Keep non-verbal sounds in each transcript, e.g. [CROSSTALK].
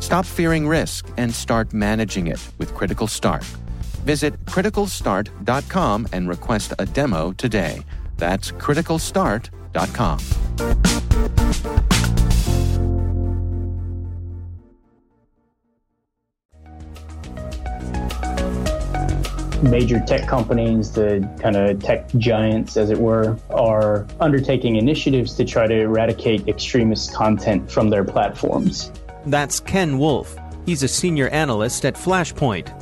Stop fearing risk and start managing it with Critical Start. Visit criticalstart.com and request a demo today. That's criticalstart.com. major tech companies, the kind of tech giants, as it were, are undertaking initiatives to try to eradicate extremist content from their platforms. That's Ken Wolf. He's a senior analyst at Flashpoint.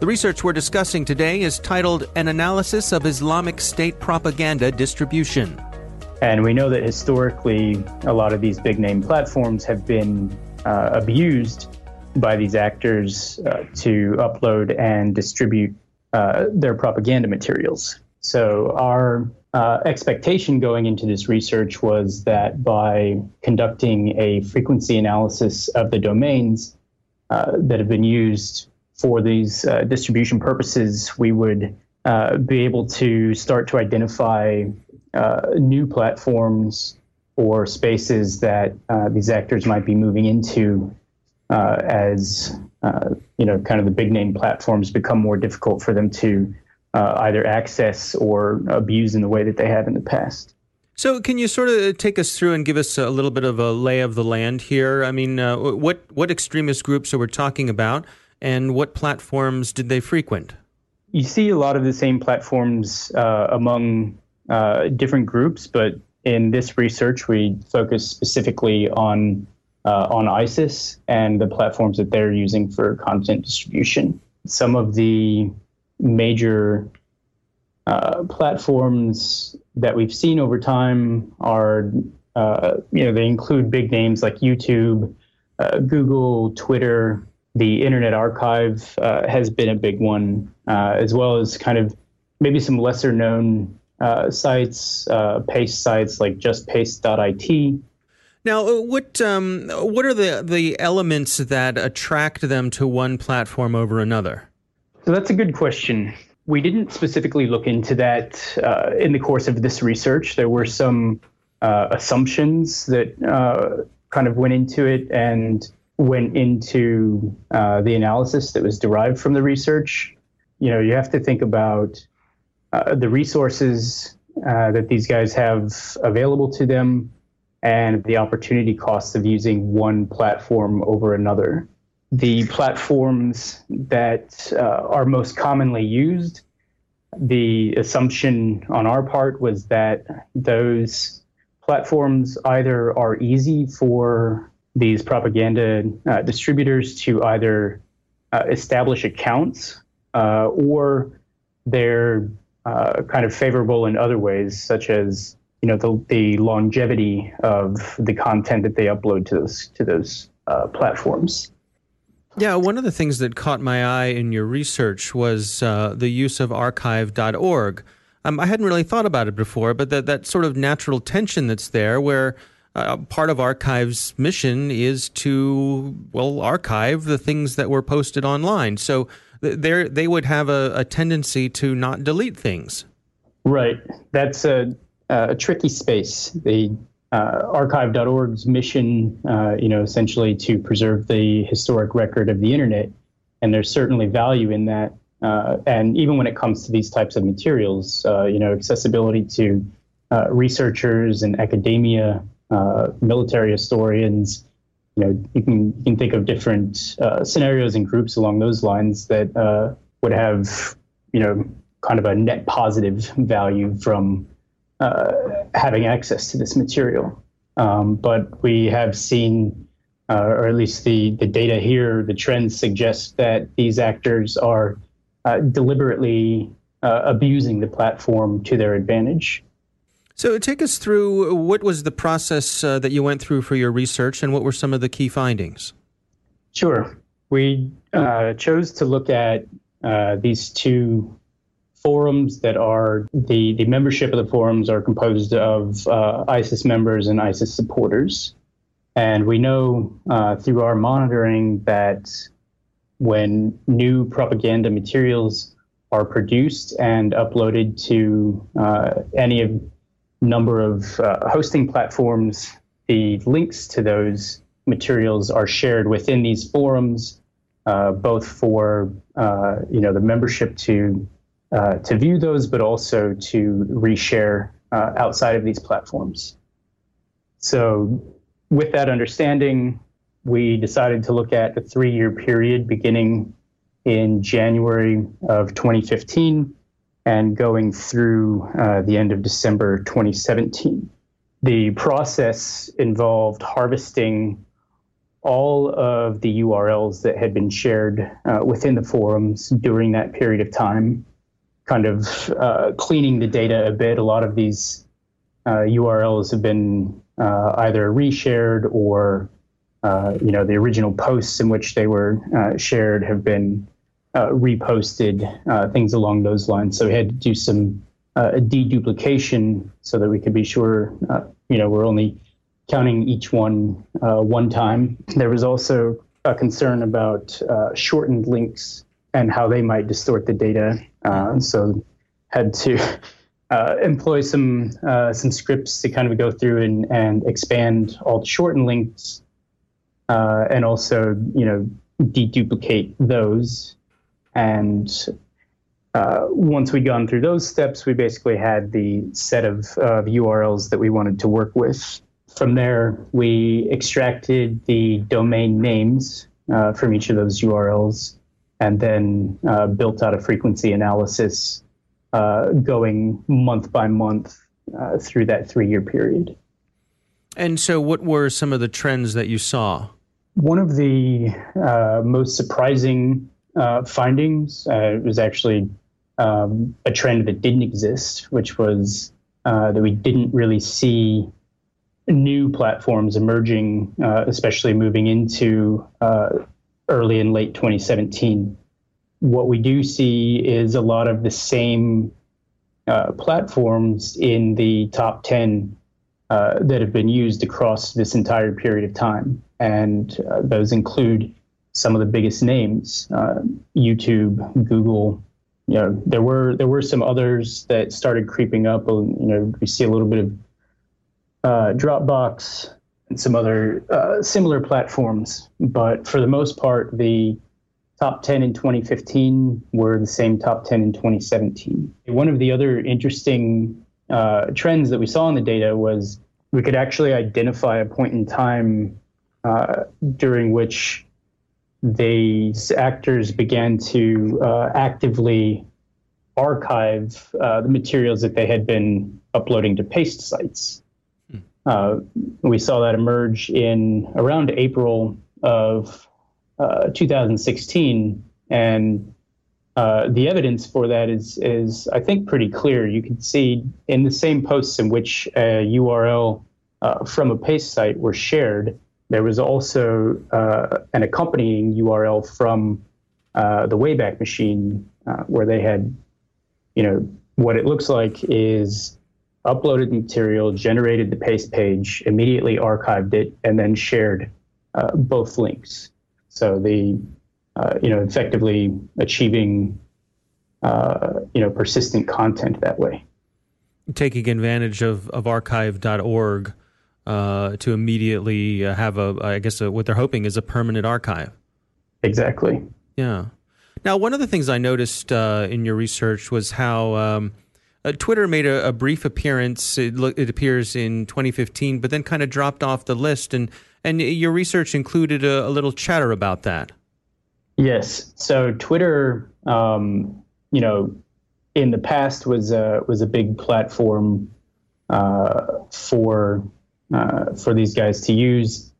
The research we're discussing today is titled An Analysis of Islamic State Propaganda Distribution. And we know that historically, a lot of these big name platforms have been uh, abused by these actors uh, to upload and distribute uh, their propaganda materials. So, our uh, expectation going into this research was that by conducting a frequency analysis of the domains uh, that have been used for these uh, distribution purposes, we would uh, be able to start to identify new platforms or spaces that these actors might be moving into as uh, you know, kind of the big name platforms become more difficult for them to uh, either access or abuse in the way that they have in the past. So, can you sort of take us through and give us a little bit of a lay of the land here? I mean, uh, what what extremist groups are we talking about, and what platforms did they frequent? You see a lot of the same platforms uh, among uh, different groups, but in this research, we focus specifically on uh, on ISIS and the platforms that they're using for content distribution. Some of the major uh, platforms that we've seen over time are, uh, you know, they include big names like YouTube, uh, Google, Twitter. The Internet Archive uh, has been a big one, uh, as well as kind of maybe some lesser known sites, paste sites like justpaste.it. Now, uh, what um, what are the the elements that attract them to one platform over another? So that's a good question. We didn't specifically look into that uh, in the course of this research. There were some uh, assumptions that uh, kind of went into it and went into uh, the analysis that was derived from the research. You know, you have to think about uh, the resources uh, that these guys have available to them and the opportunity costs of using one platform over another. The platforms that uh, are most commonly used, the assumption on our part was that those platforms either are easy for these propaganda uh, distributors to either uh, establish accounts uh, or they're uh, kind of favorable in other ways, such as you know the, the longevity of the content that they upload to those to those uh, platforms. Yeah, one of the things that caught my eye in your research was uh, the use of archive.org. Um, I hadn't really thought about it before, but that, that sort of natural tension that's there where uh, part of Archive's mission is to, well, archive the things that were posted online. So they they would have a, a, tendency to not delete things. Right. That's a, a tricky space. The uh, archive.org's mission, uh, you know, essentially to preserve the historic record of the internet, and there's certainly value in that. Uh, and even when it comes to these types of materials, uh, you know, accessibility to uh, researchers and academia, uh, military historians, you know, you can you can think of different scenarios and groups along those lines that would have, you know, kind of a net positive value from uh, having access to this material. Um, but we have seen, uh, or at least the the data here, the trends suggest that these actors are uh, deliberately uh, abusing the platform to their advantage. So, take us through what was the process uh, that you went through for your research, and what were some of the key findings? Sure. We uh, chose to look at uh, these two forums that are the the membership of the forums are composed of uh, ISIS members and ISIS supporters, and we know uh, through our monitoring that when new propaganda materials are produced and uploaded to uh, any of number of uh, hosting platforms. The links to those materials are shared within these forums, uh, both for uh, you know the membership to uh, to view those, but also to reshare uh, outside of these platforms. So, with that understanding, we decided to look at a three-year period beginning in January of 2015 and going through uh, the end of December 2017. The process involved harvesting all of the URLs that had been shared uh, within the forums during that period of time, kind of uh, cleaning the data a bit. A lot of these URLs uh, have been uh, either reshared or uh, you know the original posts in which they were shared have been uh, reposted, uh, things along those lines. So we had to do some uh, deduplication so that we could be sure, uh, you know, we're only counting each one uh, one time. There was also a concern about uh, shortened links and how they might distort the data. so had to [LAUGHS] employ some some scripts to kind of go through and, and expand all the shortened links, and also you know deduplicate those and uh, once we'd gone through those steps, we basically had the set of uh, URLs that we wanted to work with. From there, we extracted the domain names uh, from each of those URLs and then uh, built out a frequency analysis uh, going month by month uh, through that three year period. And so, what were some of the trends that you saw? One of the most surprising uh, findings. Uh, was actually um, a trend that didn't exist, which was uh, that we didn't really see new platforms emerging, uh, especially moving into uh, early and late 2017. What we do see is a lot of the same uh, platforms in the top 10 that have been used across this entire period of time. And those include some of the biggest names, uh, YouTube, Google. You know, there were there were some others that started creeping up. You know, we see a little bit of uh, Dropbox and some other uh, similar platforms, but for the most part, the top 10 in 2015 were the same top 10 in 2017. One of the other interesting uh, trends that we saw in the data was we could actually identify a point in time uh, during which these actors began to uh, actively archive uh, the materials that they had been uploading to paste sites. Uh, we saw that emerge in around April of uh, 2016, and uh, the evidence for that is is I think pretty clear. You can see in the same posts in which a URL from a paste site were shared, there was also uh, an accompanying URL from uh, the Wayback Machine uh, where they had, you know, what it looks like is uploaded material, generated the paste page, immediately archived it, and then shared both links. So the uh, you know, effectively achieving, uh, you know, persistent content that way. Taking advantage of, of archive.org uh, to immediately uh, have a, I guess a, what they're hoping is a permanent archive. Exactly. Yeah. Now, one of the things I noticed uh, in your research was how um, uh, Twitter made a, a brief appearance. It, it, appears in 2015, but then kind of dropped off the list. And and your research included a, a little chatter about that. Yes. So Twitter, um, you know, in the past was a was a big platform uh, for uh, for these guys to use.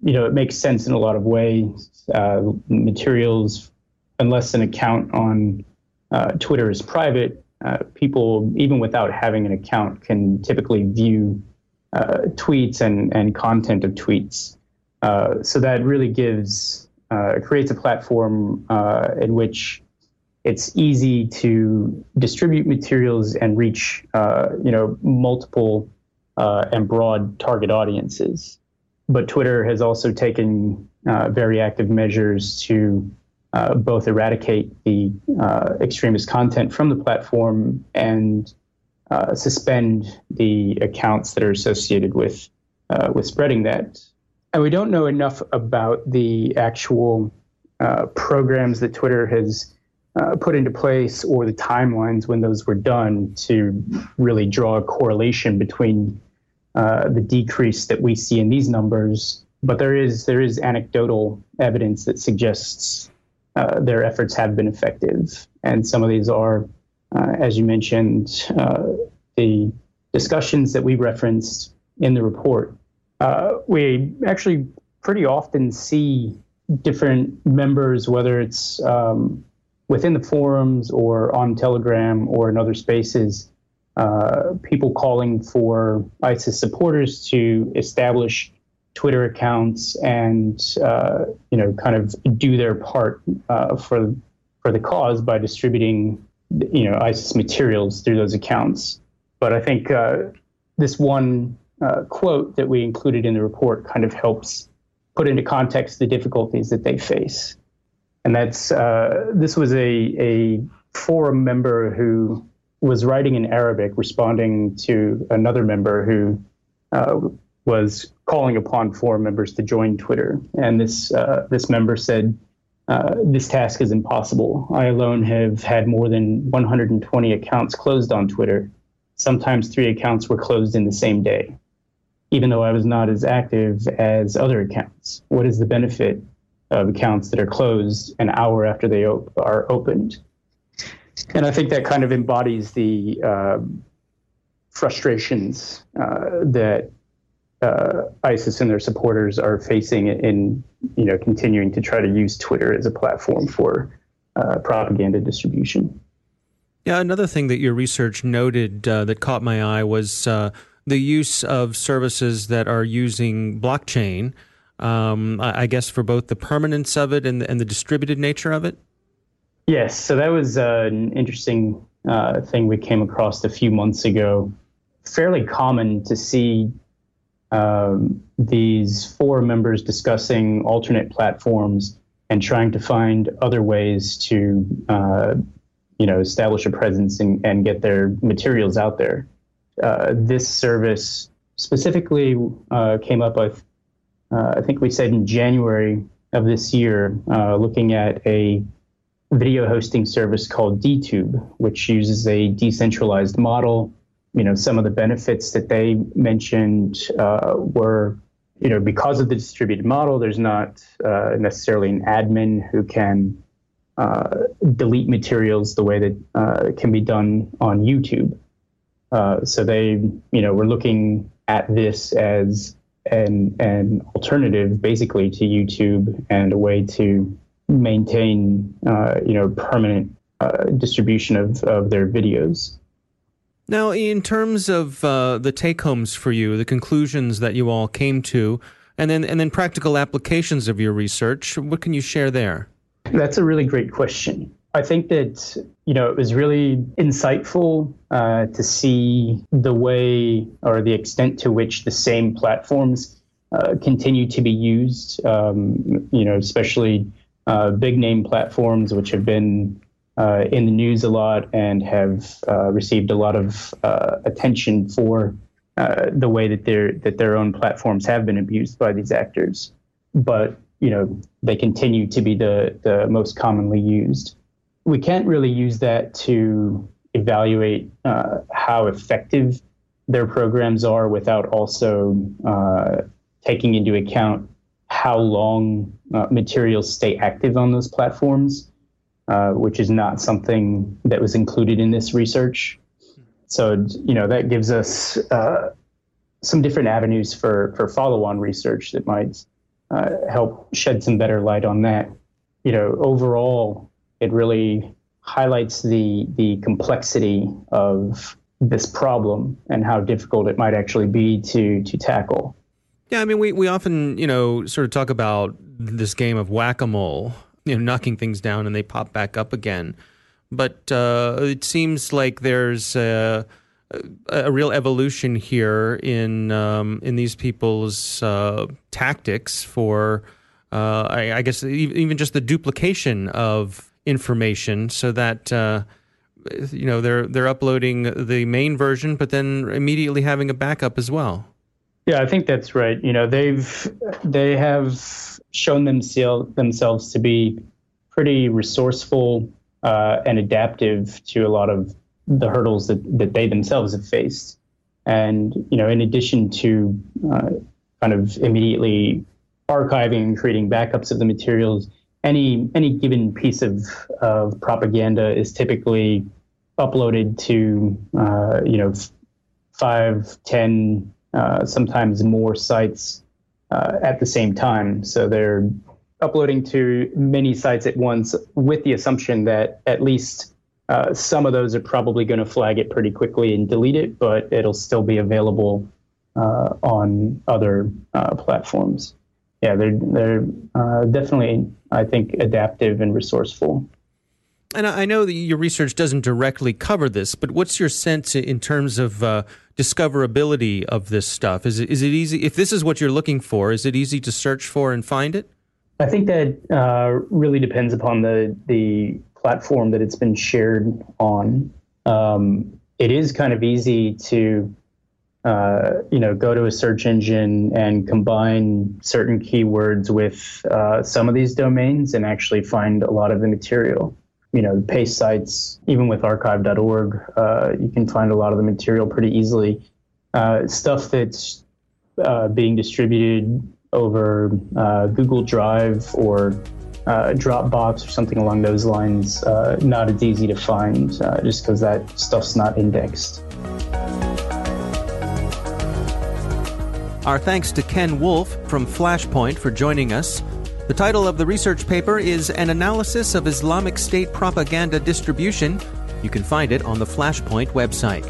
You know, it makes sense in a lot of ways. Uh, materials, unless an account on uh, Twitter is private, uh, people even without having an account can typically view uh, tweets and and content of tweets. so that really gives uh, creates a platform uh, in which it's easy to distribute materials and reach, uh, you know, multiple uh, and broad target audiences. But Twitter has also taken uh, very active measures to uh, both eradicate the extremist content from the platform and suspend the accounts that are associated with with spreading that and we don't know enough about the actual uh, programs that Twitter has uh, put into place or the timelines when those were done to really draw a correlation between uh, the decrease that we see in these numbers. But there is there is anecdotal evidence that suggests uh, their efforts have been effective, and some of these are, uh, as you mentioned, uh, the discussions that we referenced in the report. Uh, we actually pretty often see different members, whether it's um, within the forums or on Telegram or in other spaces, uh, people calling for ISIS supporters to establish Twitter accounts and uh, you know kind of do their part uh, for for the cause by distributing you know ISIS materials through those accounts. But I think uh, this one uh, quote that we included in the report kind of helps put into context the difficulties that they face. And that's uh, this was a, a forum member who was writing in Arabic, responding to another member who uh, was calling upon forum members to join Twitter. And this uh, this member said, uh, "This task is impossible. I alone have had more than 120 accounts closed on Twitter. Sometimes three accounts were closed in the same day even though I was not as active as other accounts? What is the benefit of accounts that are closed an hour after they op- are opened? And I think that kind of embodies the uh, frustrations uh, that uh, ISIS and their supporters are facing in, you know, continuing to try to use Twitter as a platform for uh, propaganda distribution. Yeah, another thing that your research noted uh, that caught my eye was uh, the use of services that are using blockchain, um, I guess, for both the permanence of it and, and the distributed nature of it? Yes. So that was uh, an interesting uh, thing we came across a few months ago. Fairly common to see um, these four members discussing alternate platforms and trying to find other ways to, uh, you know, establish a presence and, and get their materials out there. Uh, this service specifically uh, came up with, uh, I think we said in January of this year, uh, looking at a video hosting service called DTube, which uses a decentralized model you know, some of the benefits that they mentioned uh, were, you know, because of the distributed model, there's not uh, necessarily an admin who can uh, delete materials the way that uh, can be done on YouTube. Uh, so they, you know, were looking at this as an an alternative, basically, to YouTube and a way to maintain, uh, you know, permanent distribution of, of their videos. Now, in terms of uh, the take homes for you, the conclusions that you all came to, and then and then practical applications of your research, what can you share there? That's a really great question. I think that you know it was really insightful uh, to see the way or the extent to which the same platforms uh, continue to be used. Um, you know, especially uh, big name platforms which have been uh, in the news a lot and have uh, received a lot of uh, attention for the way that their that their own platforms have been abused by these actors. But you know, they continue to be the the most commonly used we can't really use that to evaluate uh, how effective their programs are without also uh, taking into account how long uh, materials stay active on those platforms, uh, which is not something that was included in this research. So, you know, that gives us uh, some different avenues for, for follow on research that might uh, help shed some better light on that. You know, overall, it really highlights the the complexity of this problem and how difficult it might actually be to to tackle. Yeah, I mean, we, we often, you know, sort of talk about this game of whack a mole, you know, knocking things down and they pop back up again. But uh, it seems like there's a, a real evolution here in um, in these people's uh, tactics for, uh, I, I guess, even just the duplication of information so that uh, you know they're they're uploading the main version, but then immediately having a backup as well. Yeah, I think that's right. You know, they've they have shown themselves themselves to be pretty resourceful uh, and adaptive to a lot of the hurdles that, that they themselves have faced. And you know, in addition to uh, kind of immediately archiving and creating backups of the materials, any any given piece of, of propaganda is typically uploaded to uh, you know five, ten, uh, sometimes more sites uh, at the same time. So they're uploading to many sites at once with the assumption that at least uh, some of those are probably going to flag it pretty quickly and delete it, but it'll still be available uh, on other uh, platforms yeah, they're they're uh, definitely, I think, adaptive and resourceful. And I know that your research doesn't directly cover this, but what's your sense in terms of uh, discoverability of this stuff? Is it is it easy? If this is what you're looking for, is it easy to search for and find it? I think that uh, really depends upon the the platform that it's been shared on. Um, it is kind of easy to uh, you know, go to a search engine and combine certain keywords with uh, some of these domains and actually find a lot of the material. You know, paste sites, even with archive.org, uh, you can find a lot of the material pretty easily. Uh, stuff that's uh, being distributed over Google Drive or Dropbox or something along those lines, not as easy to find just because that stuff's not indexed. Our thanks to Ken Wolf from Flashpoint for joining us. The title of the research paper is An Analysis of Islamic State Propaganda Distribution. You can find it on the Flashpoint website.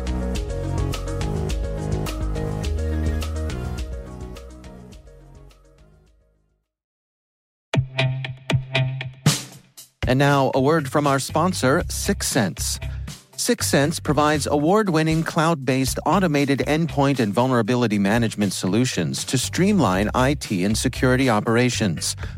And now, a word from our sponsor, Syxsense. Syxsense provides award winning cloud based automated endpoint and vulnerability management solutions to streamline IT and security operations.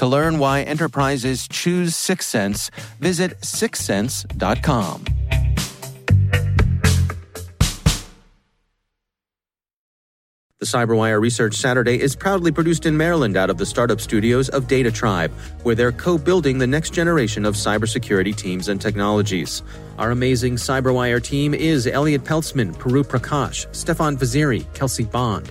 To learn why enterprises choose Syxsense, visit syxsense.com. The CyberWire Research Saturday is proudly produced in Maryland out of the startup studios of DataTribe, where they're co building the next generation of cybersecurity teams and technologies. Our amazing CyberWire team is Elliott Peltzman, Puru Prakash, Stefan Vaziri, Kelsey Bond,